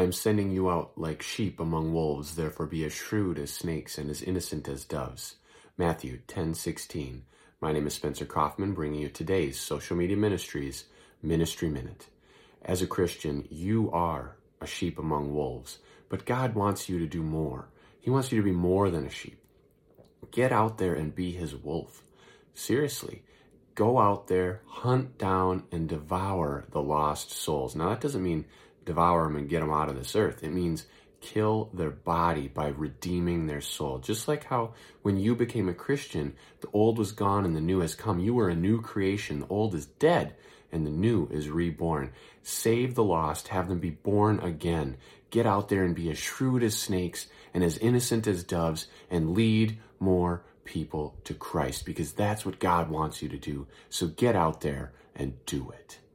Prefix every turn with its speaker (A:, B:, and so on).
A: I am sending you out like sheep among wolves, therefore be as shrewd as snakes and as innocent as doves. Matthew 10:16. My name is Spencer Coffman, bringing you today's Social Media Ministries Ministry Minute. As a Christian, you are a sheep among wolves, but God wants you to do more. He wants you to be more than a sheep. Get out there and be his wolf. Seriously, go out there, hunt down, and devour the lost souls. Now, that doesn't mean devour them and get them out of this earth. It means kill their body by redeeming their soul. Just like how when you became a Christian, the old was gone and the new has come. You were a new creation. The old is dead and the new is reborn. Save the lost, have them be born again. Get out there and be as shrewd as snakes and as innocent as doves and lead more people to Christ because that's what God wants you to do. So get out there and do it.